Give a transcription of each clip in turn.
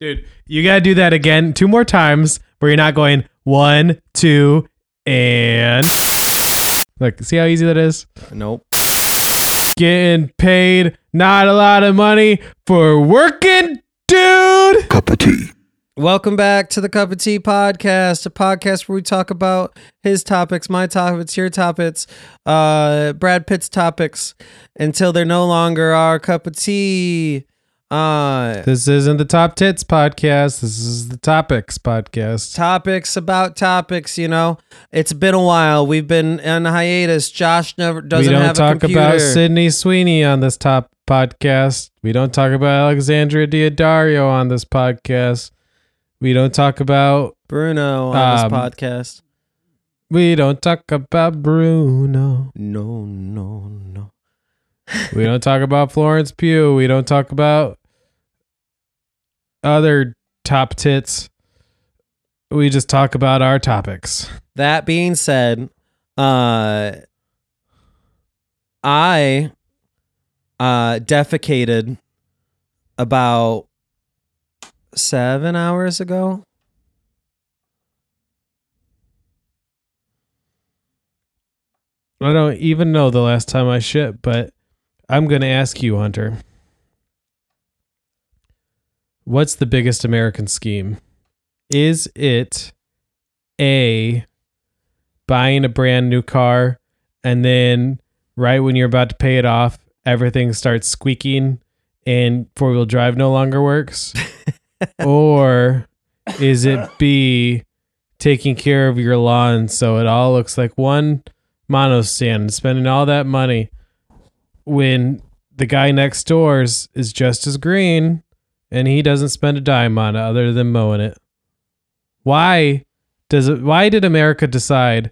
Dude, you gotta do that again two more times where you're not going one, two, and look, see how easy that is? Nope. Getting paid not a lot of money for working, dude. Cup of tea. Welcome back to the Cup of Tea podcast, a podcast where we talk about his topics, my topics, your topics, uh, Brad Pitt's topics, until they're no longer our cup of tea. Uh, This isn't the top tits podcast. This is the topics podcast. topics about topics. You know, it's been a while. We've been on hiatus. Josh never doesn't have a computer. We don't talk about Sydney Sweeney on this top podcast. We don't talk about Alexandria Daddario on this podcast. We don't talk about Bruno on Um, this podcast. we don't talk about Bruno. No, no, no. We don't talk about Florence Pugh. We don't talk about other top tits. We just talk about our topics. That being said, uh I uh defecated about 7 hours ago. I don't even know the last time I shit, but I'm going to ask you, Hunter. What's the biggest American scheme? Is it A, buying a brand new car and then right when you're about to pay it off, everything starts squeaking and four wheel drive no longer works? or is it B, taking care of your lawn so it all looks like one mono stand spending all that money when the guy next doors is just as green and he doesn't spend a dime on it other than mowing it. Why does it why did America decide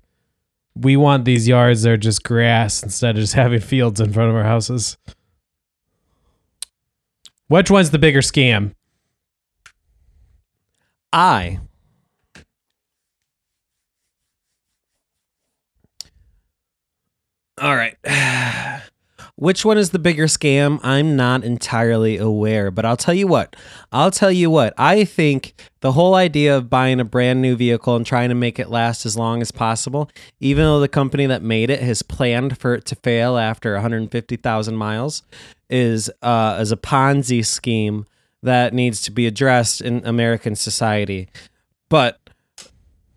we want these yards that are just grass instead of just having fields in front of our houses? Which one's the bigger scam? I All right. Which one is the bigger scam? I'm not entirely aware, but I'll tell you what. I'll tell you what. I think the whole idea of buying a brand new vehicle and trying to make it last as long as possible, even though the company that made it has planned for it to fail after 150,000 miles, is uh, is a Ponzi scheme that needs to be addressed in American society. But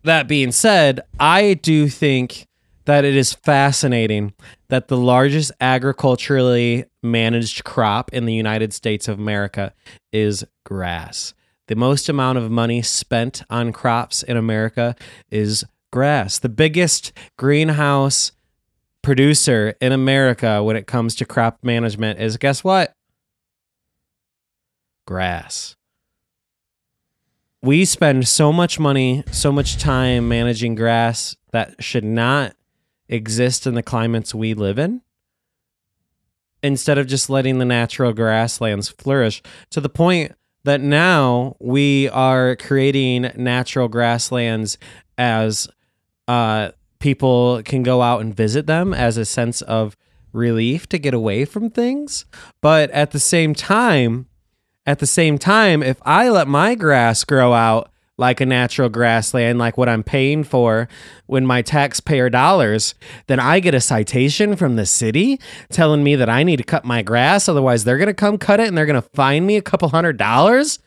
that being said, I do think that it is fascinating that the largest agriculturally managed crop in the United States of America is grass. The most amount of money spent on crops in America is grass. The biggest greenhouse producer in America when it comes to crop management is guess what? Grass we spend so much money, so much time managing grass that should not exist in the climates we live in instead of just letting the natural grasslands flourish to the point that now we are creating natural grasslands as uh, people can go out and visit them as a sense of relief to get away from things. But at the same time, at the same time, if I let my grass grow out like a natural grassland, like what I'm paying for when my taxpayer dollars, then I get a citation from the city telling me that I need to cut my grass. Otherwise, they're going to come cut it and they're going to fine me a couple hundred dollars.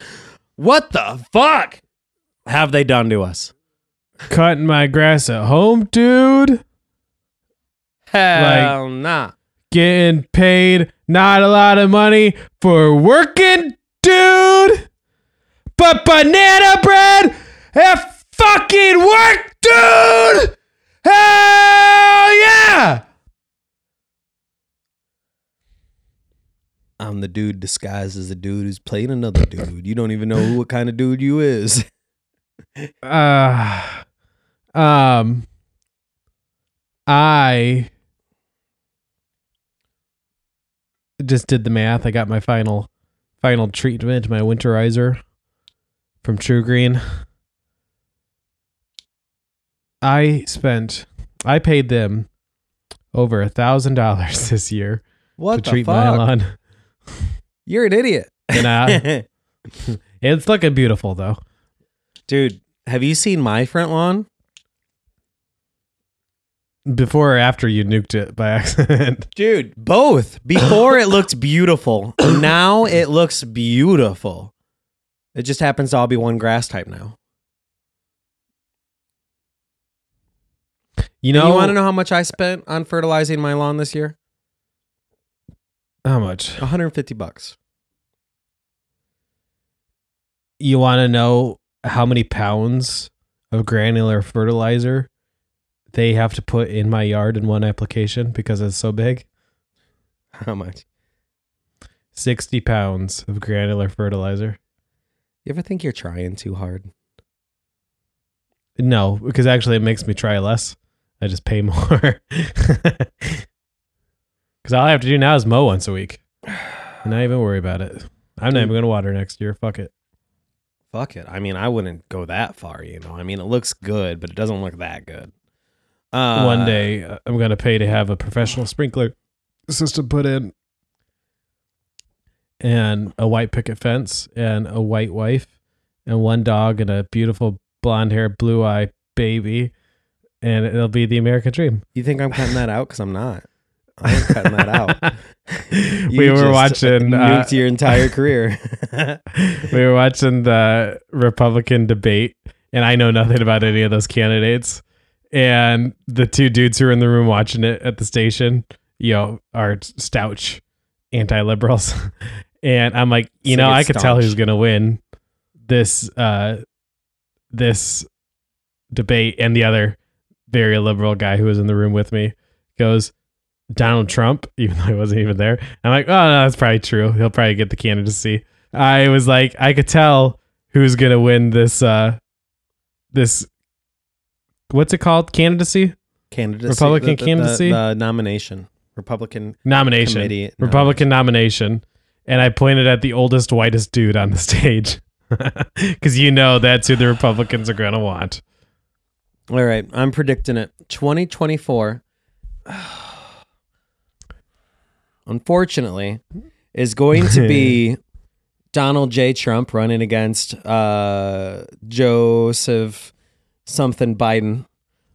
What the fuck have they done to us? Cutting my grass at home, dude. Hell nah. getting paid not a lot of money for working. But banana bread, it fucking worked, dude. Hell yeah! I'm the dude disguised as a dude who's playing another dude. You don't even know who, what kind of dude you is. Uh, um, I just did the math. I got my final final treatment, my winterizer from TruGreen. I spent I paid them over a thousand dollars this year What to the treat fuck? my lawn. You're an idiot. And I, It's looking beautiful though. Dude, have you seen my front lawn? Before or after you nuked it by accident. Dude, both. Before it looked beautiful. Now it looks beautiful. It just happens to all be one grass type now. You know, you want to know how much I spent on fertilizing my lawn this year? how much? 150 bucks. You want to know how many pounds of granular fertilizer they have to put in my yard in one application because it's so big? How much? 60 pounds of granular fertilizer. You ever think you're trying too hard? No, because actually it makes me try less. I just pay more. Because all I have to do now is mow once a week. And not even worry about it. I'm not even going to water next year. Fuck it. Fuck it. I mean, I wouldn't go that far, you know. I mean, it looks good, but it doesn't look that good. Uh, One day uh, I'm going to pay to have a professional sprinkler system put in and a white picket fence and a white wife and one dog and a beautiful blonde hair, blue eye baby. And it'll be the American dream. You think I'm cutting that out? Because I'm not. I ain't cutting that out. we were watching. Uh, your entire career. we were watching the Republican debate, and I know nothing about any of those candidates. And the two dudes who were in the room watching it at the station, you know, are stouch anti-liberals. and I'm like, you know, I could tell who's gonna win this uh this debate. And the other very liberal guy who was in the room with me goes, Donald Trump, even though he wasn't even there. I'm like, oh no, that's probably true. He'll probably get the candidacy. I was like, I could tell who's gonna win this uh this what's it called? Candidacy? candidacy, Republican the- the- candidacy? the, the nomination, Republican Nomination. committee, Republican nomination. And I pointed at the oldest, whitest dude on the stage. Because you know that's who the Republicans are gonna want. All right, I'm predicting it. 2024. Unfortunately, is going to be Donald J. Trump running against uh, Joseph something Biden.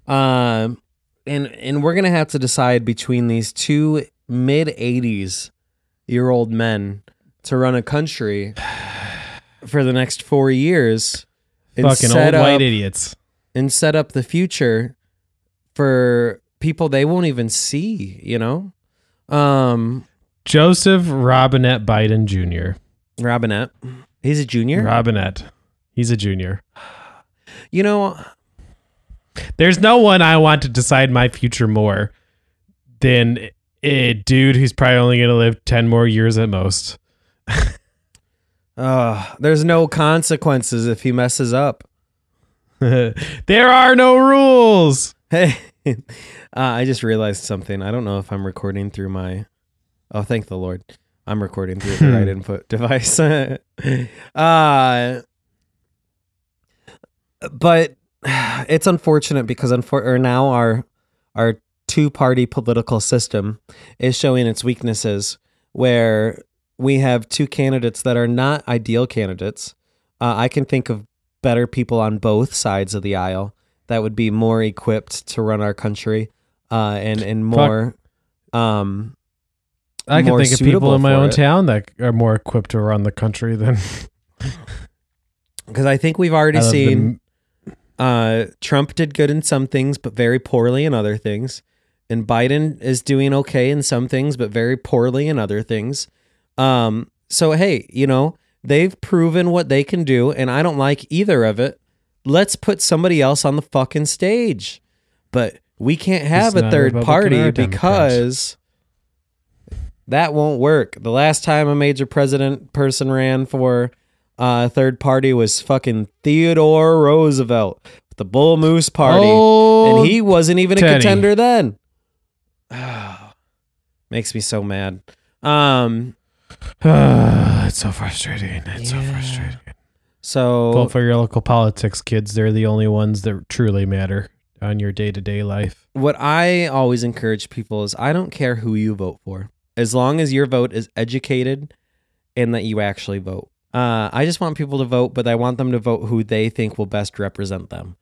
Um, and and we're gonna have to decide between these two mid 80s year old men to run a country for the next four years. and Fucking set old white up- idiots. and set up the future for people they won't even see, you know? Um Joseph Robinette Biden Jr. Robinette. He's a junior. Robinette. He's a junior. you know, There's no one I want to decide my future more than a dude who's probably only going to live 10 more years at most. uh, there's no consequences if he messes up. there are no rules. Hey, uh, I just realized something. I don't know if I'm recording through my. Oh, thank the Lord. I'm recording through the right input device. uh, but it's unfortunate because unfor- or now our our two party political system is showing its weaknesses where we have two candidates that are not ideal candidates. Uh, I can think of better people on both sides of the aisle that would be more equipped to run our country uh, and and more um I can think of people in my own it. town that are more equipped to run the country than because I think we've already seen uh, Trump did good in some things, but very poorly in other things. And Biden is doing okay in some things, but very poorly in other things. Um, so hey, you know, they've proven what they can do, and I don't like either of it. Let's put somebody else on the fucking stage. But we can't have a third Republican party because that won't work. The last time a major president person ran for uh, a third party was fucking Theodore Roosevelt with the Bull Moose Party, Oh, and he wasn't even a Teddy. contender then. Makes me so mad. Um, it's so frustrating. It's so frustrating. so Vote for your local politics, kids. They're the only ones that truly matter on your day to day life. what I always encourage people is I don't care who you vote for, as long as your vote is educated and that you actually vote. Uh, I just want people to vote, but I want them to vote who they think will best represent them.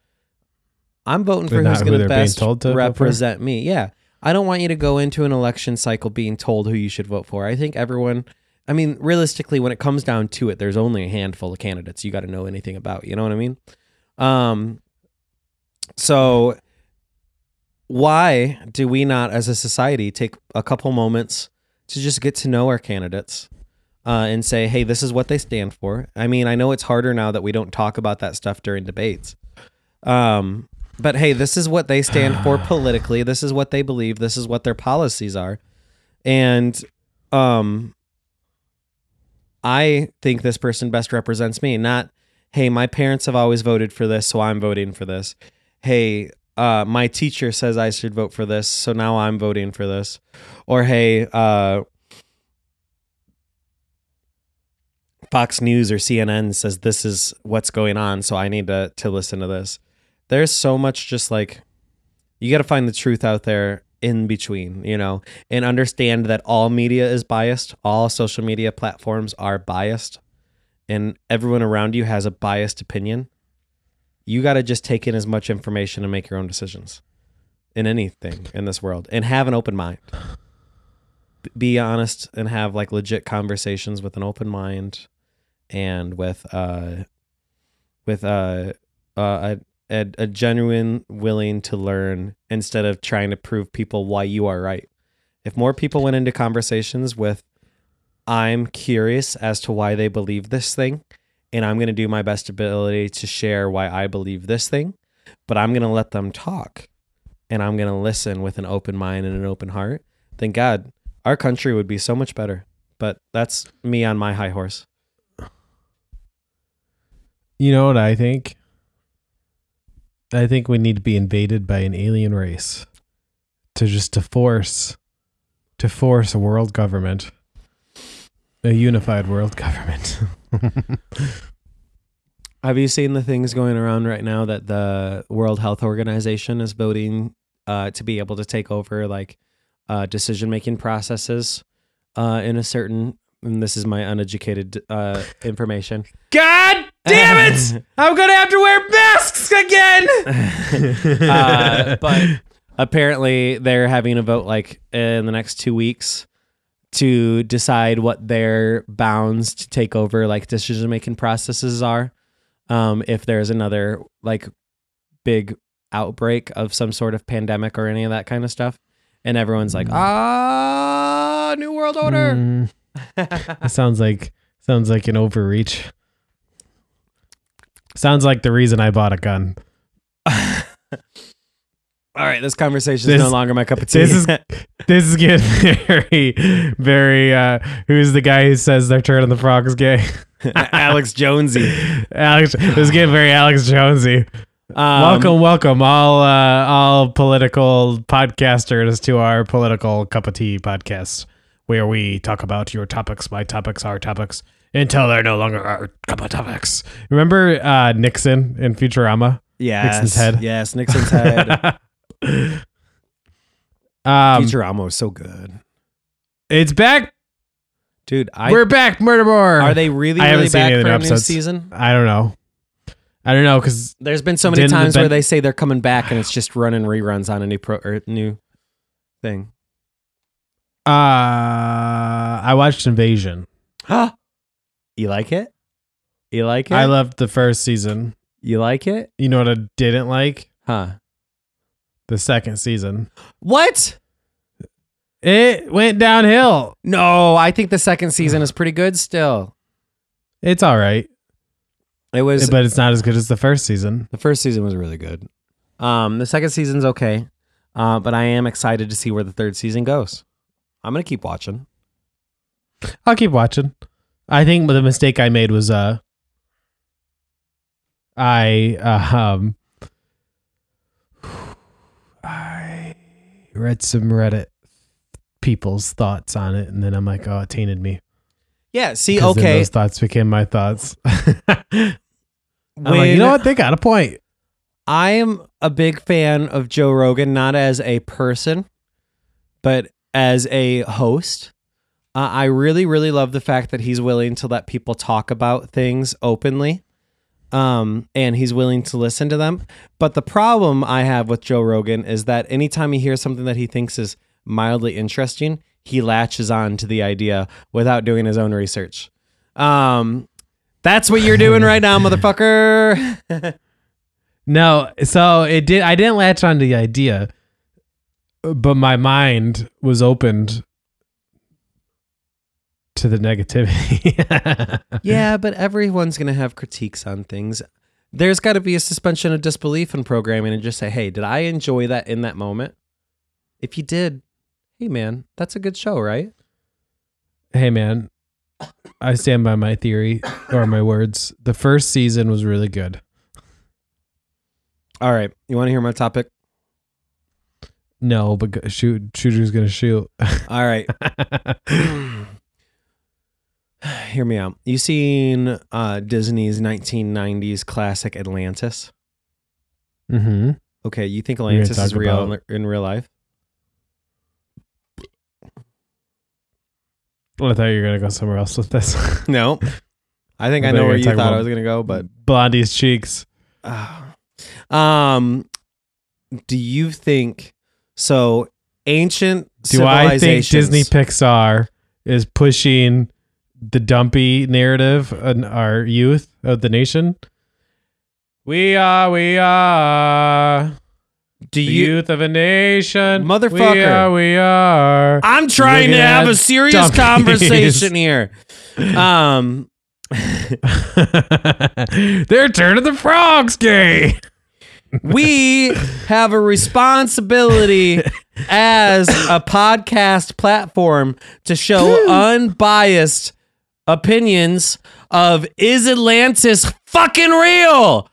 I'm voting for who's going to best told to vote for? represent me. Yeah. I don't want you to go into an election cycle being told who you should vote for. I think everyone, I mean, realistically, when it comes down to it, there's only a handful of candidates you got to know anything about. You know what I mean? Um, so why do we not, as a society, take a couple moments to just get to know our candidates? Uh, and say, hey, this is what they stand for. I mean, I know it's harder now that we don't talk about that stuff during debates. Um, but hey, this is what they stand for politically. This is what they believe. This is what their policies are. And um, I think this person best represents me. Not, hey, my parents have always voted for this, so I'm voting for this. Hey, uh, my teacher says I should vote for this, so now I'm voting for this. Or hey, uh, Fox News or CNN says this is what's going on, so I need to to listen to this. There's so much just like you got to find the truth out there in between, you know, and understand that all media is biased. All social media platforms are biased, and everyone around you has a biased opinion. You got to just take in as much information and make your own decisions in anything in this world and have an open mind. Be honest and have like legit conversations with an open mind and with uh with uh, uh a, a genuine willing to learn instead of trying to prove people why you are right. If more people went into conversations with I'm curious as to why they believe this thing and I'm going to do my best ability to share why I believe this thing, but I'm going to let them talk and I'm going to listen with an open mind and an open heart, then God, our country would be so much better. But that's me on my high horse. You know what I think? I think we need to be invaded by an alien race to just to force to force a world government. A unified world government. Have you seen the things going around right now that the World Health Organization is voting uh, to be able to take over like uh, decision making processes uh, in a certain? And this is my uneducated uh, information. God damn it! I'm gonna have to wear masks again. uh, but apparently they're having a vote like in the next two weeks to decide what their bounds to take over like decision making processes are um, if there's another like big outbreak of some sort of pandemic or any of that kind of stuff and everyone's like ah new world order Mm, that sounds like sounds like an overreach. Sounds like the reason I bought a gun. all right this conversation is no longer my cup of tea this is- This is getting very, very. uh Who's the guy who says they're turning the frogs gay? alex jonesy Alex. This is getting very Alex Jonesy. um, welcome, welcome, all uh all political podcasters to our political cup of tea podcast, where we talk about your topics, my topics, our topics, until they're no longer our topics. Remember uh Nixon in Futurama? yes Nixon's head. yes nixon's head um, Futurama was so good. it's back. Dude, I We're back, Murder More. are they really I haven't really seen back any of for a new episodes. season? I don't know. I don't know because There's been so many Didn't the times where Ben- they say they're coming back and it's just running reruns on a new pro or new thing. uh, I watched Invasion. Huh? You like it? You like it? I loved the first season. you like it? You know what I didn't like? Huh? The second season. What? It went downhill. No, I think the second season is pretty good still. It's all right, It was but it's not as good as the first season. the first season was really good. Um, the second season's okay, uh, but I am excited to see where the third season goes. I'm gonna keep watching. I'll keep watching. I think the mistake I made was uh I uh, um I read some Reddit people's thoughts on it and then I'm like, oh, it tainted me. Yeah. See, okay. those thoughts became my thoughts. I'm like, you know what? They got a point. I am a big fan of Joe Rogan, not as a person, but as a host. Uh, I really, really love the fact that he's willing to let people talk about things openly. Um, and he's willing to listen to them. But the problem I have with Joe Rogan is that anytime he hears something that he thinks is mildly interesting, he latches on to the idea without doing his own research. Um, that's what you're doing right now, motherfucker. No, so it did. I didn't latch on to the idea, but my mind was opened to the negativity. yeah, but everyone's going to have critiques on things. There's got to be a suspension of disbelief in programming and just say, hey, did I enjoy that in that moment? If you did, hey, man, that's a good show, right? hey, man, I stand by my theory or my words. The first season was really good. All right. You want to hear my topic? No, but shoot, shooter's gonna shoot. All right. hear me out. You seen uh, Disney's 1990s classic Atlantis? mm-hmm. Okay, you think Atlantis is real about- in, real life? I thought you were gonna go somewhere else with this. No. I think I I know where you thought I was going to go, but Blondie's cheeks. um do you think so ancient Do I think Disney Pixar is pushing the dumpy narrative in our youth of the nation? We are, we are do the you youth of a nation. Motherfucker. We are, we are. I'm trying to have a serious dummies. conversation here. Um They're turning the frogs gay. we have a responsibility as a podcast platform to show unbiased opinions of is Atlantis fucking real?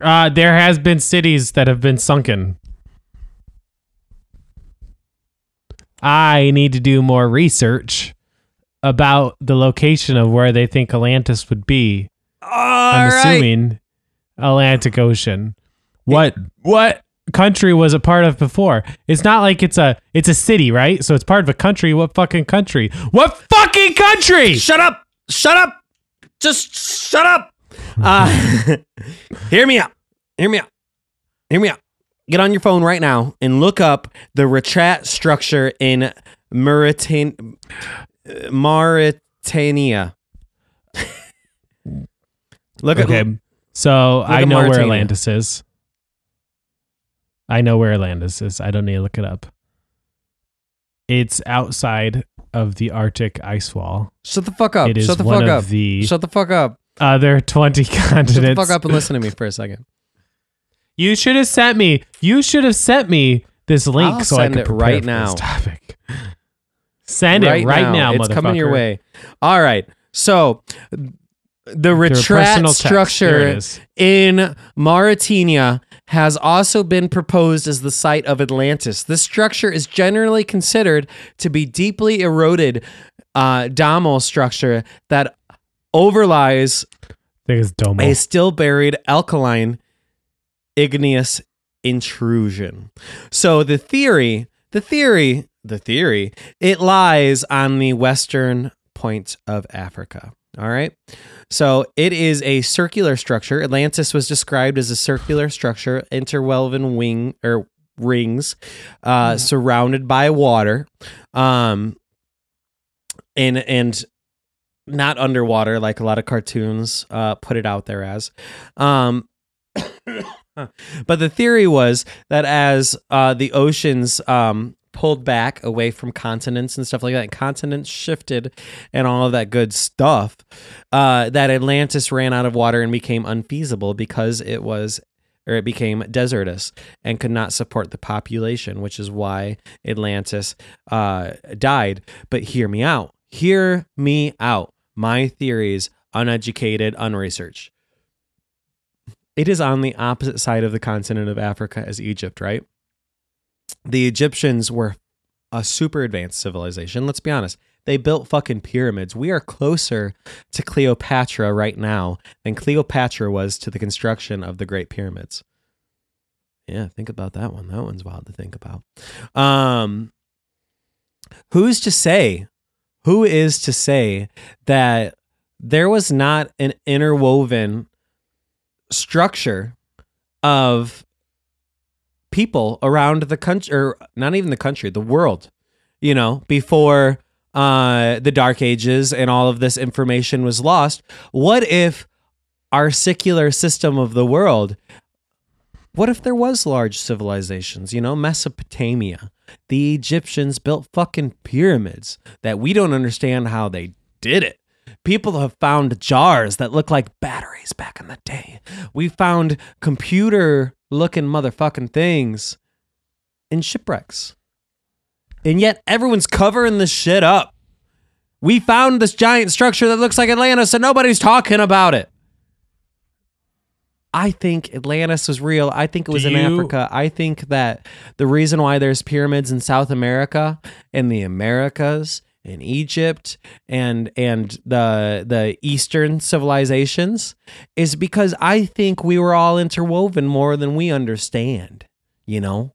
Uh, there has been cities that have been sunken. I need to do more research about the location of where they think Atlantis would be. All I'm right. assuming Atlantic Ocean. What what country was a part of before? It's not like it's a it's a city, right? So it's part of a country. What fucking country? What fucking country? Shut up! Shut up! Just shut up! Uh, hear me out. Hear me out. Hear me out. Get on your phone right now and look up the Richat structure in Mauritan- Mauritania. look at Okay. So I at know where Atlantis is. I know where Atlantis is. I don't need to look it up. It's outside of the Arctic ice wall. Shut the fuck up. It is Shut the one fuck of up. the Shut the fuck up. other 20 continents. Shut the fuck up and listen to me for a second. You should have sent me. You should have sent me this link I'll so I send could it prepare right for now. This topic. Send it right now, It's coming your motherfucker. way. All right. So the Richat personal text. There structure is. in Mauritania has also been proposed as the site of Atlantis. This structure is generally considered to be deeply eroded uh, domal structure that overlies I think it's Domo. a still buried alkaline igneous intrusion. So the theory, the theory, the theory, it lies on the western point of Africa. All right. So it is a circular structure. Atlantis was described as a circular structure, interwoven wing or rings, uh, surrounded by water, um, and and not underwater like a lot of cartoons uh, put it out there as. Um, but the theory was that as uh, the oceans um, pulled back away from continents and stuff like that, and continents shifted and all of that good stuff, uh, that Atlantis ran out of water and became unfeasible because it was. Or it became desertous and could not support the population, which is why Atlantis uh, died. But hear me out. Hear me out. My theories, uneducated, unresearched. It is on the opposite side of the continent of Africa as Egypt, right? The Egyptians were a super advanced civilization. Let's be honest. They built fucking pyramids. We are closer to Cleopatra right now than Cleopatra was to the construction of the Great Pyramids. Yeah, think about that one. That one's wild to think about. Um, who's to say? Who is to say that there was not an interwoven structure of people around the country, or not even the country, the world, you know, before uh, the Dark Ages and all of this information was lost? What if our secular system of the world what if there was large civilizations, you know, Mesopotamia? The Egyptians built fucking pyramids that we don't understand how they did it. People have found jars that look like batteries back in the day. We found computer looking motherfucking things in shipwrecks. And yet everyone's covering this shit up. We found this giant structure that looks like Atlantis and nobody's talking about it. I think Atlantis was real. I think it was Do in you- Africa. I think that the reason why there's pyramids in South America and the Americas in Egypt and and the the Eastern civilizations is because I think we were all interwoven more than we understand. You know?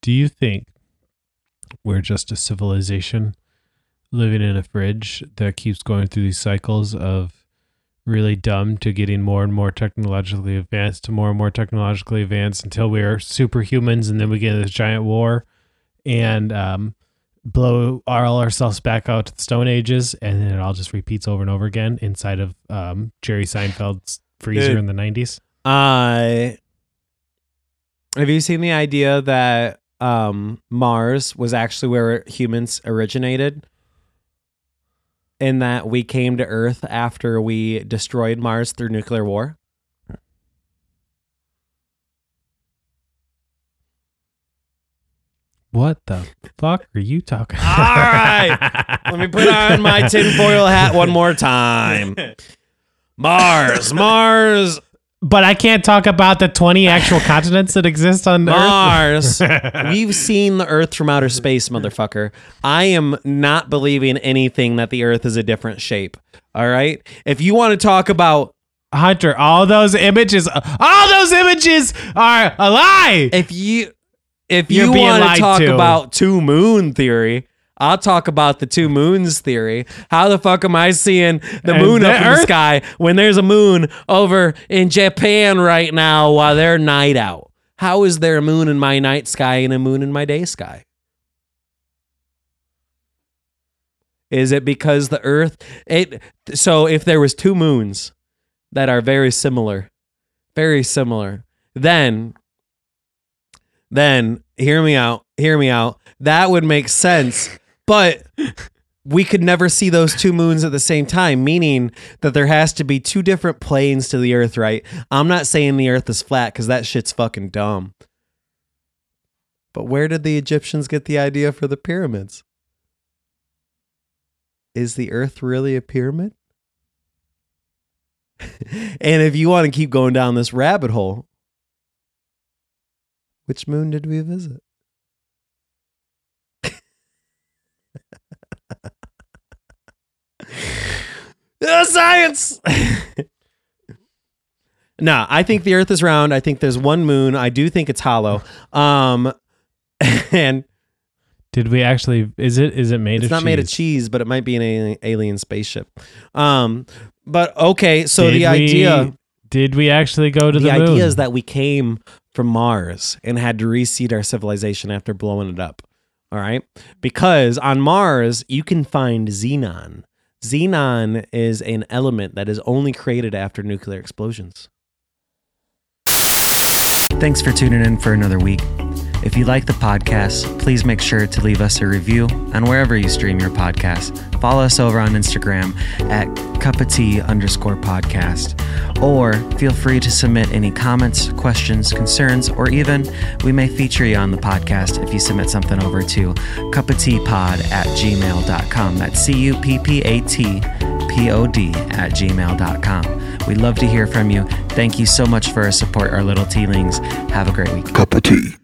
Do you think we're just a civilization living in a fridge that keeps going through these cycles of really dumb to getting more and more technologically advanced to more and more technologically advanced until we are superhumans and then we get this giant war and um, blow all ourselves back out to the Stone Ages and then it all just repeats over and over again inside of um, Jerry Seinfeld's freezer Dude. in the 90s? Uh have you seen the idea that um Mars was actually where humans originated? In that we came to Earth after we destroyed Mars through nuclear war? What the fuck are you talking All right. Let me put on my tinfoil hat one more time. Mars, Mars, But I can't talk about the 20 actual continents that exist on Mars. We've seen the Earth from outer space, motherfucker. I am not believing anything that the Earth is a different shape. All right. If you want to talk about, Hunter, all those images, all those images are a lie. if you, if You're you want to talk to. about two moon theory, I'll talk about the two moons theory. How the fuck am I seeing the And moon the up in the sky when there's a moon over in Japan right now while they're night out? How is there a moon in my night sky and a moon in my day sky? Is it because the earth it so if there was two moons that are very similar, very similar, then then hear me out, hear me out. That would make sense. But we could never see those two moons at the same time, meaning that there has to be two different planes to the earth, right? I'm not saying the earth is flat because that shit's fucking dumb. But where did the Egyptians get the idea for the pyramids? Is the earth really a pyramid? and if you want to keep going down this rabbit hole, which moon did we visit? Uh, science. nah, I think the Earth is round. I think there's one moon. I do think it's hollow. Um, and Did we actually? Is it? Is it made it's of? not made of cheese? cheese, but it might be an alien, alien spaceship. Um, but okay, so Did the we- idea. Did we actually go to the, moon? the, moon? idea is that we came from Mars and had to reseed our civilization after blowing it up. All right. Because on Mars, you can find xenon. Xenon is an element that is only created after nuclear explosions. Thanks for tuning in for another week. If you like the podcast, please make sure to leave us a review on wherever you stream your podcast. Follow us over on Instagram at cup of tea underscore podcast. Or feel free to submit any comments, questions, concerns, or even we may feature you on the podcast if you submit something over to cup of tea pod at gmail.com. That's C U P P A T P O D at gmail.com. We'd love to hear from you. Thank you so much for our support, our little tealings. Have a great week. Cup of tea.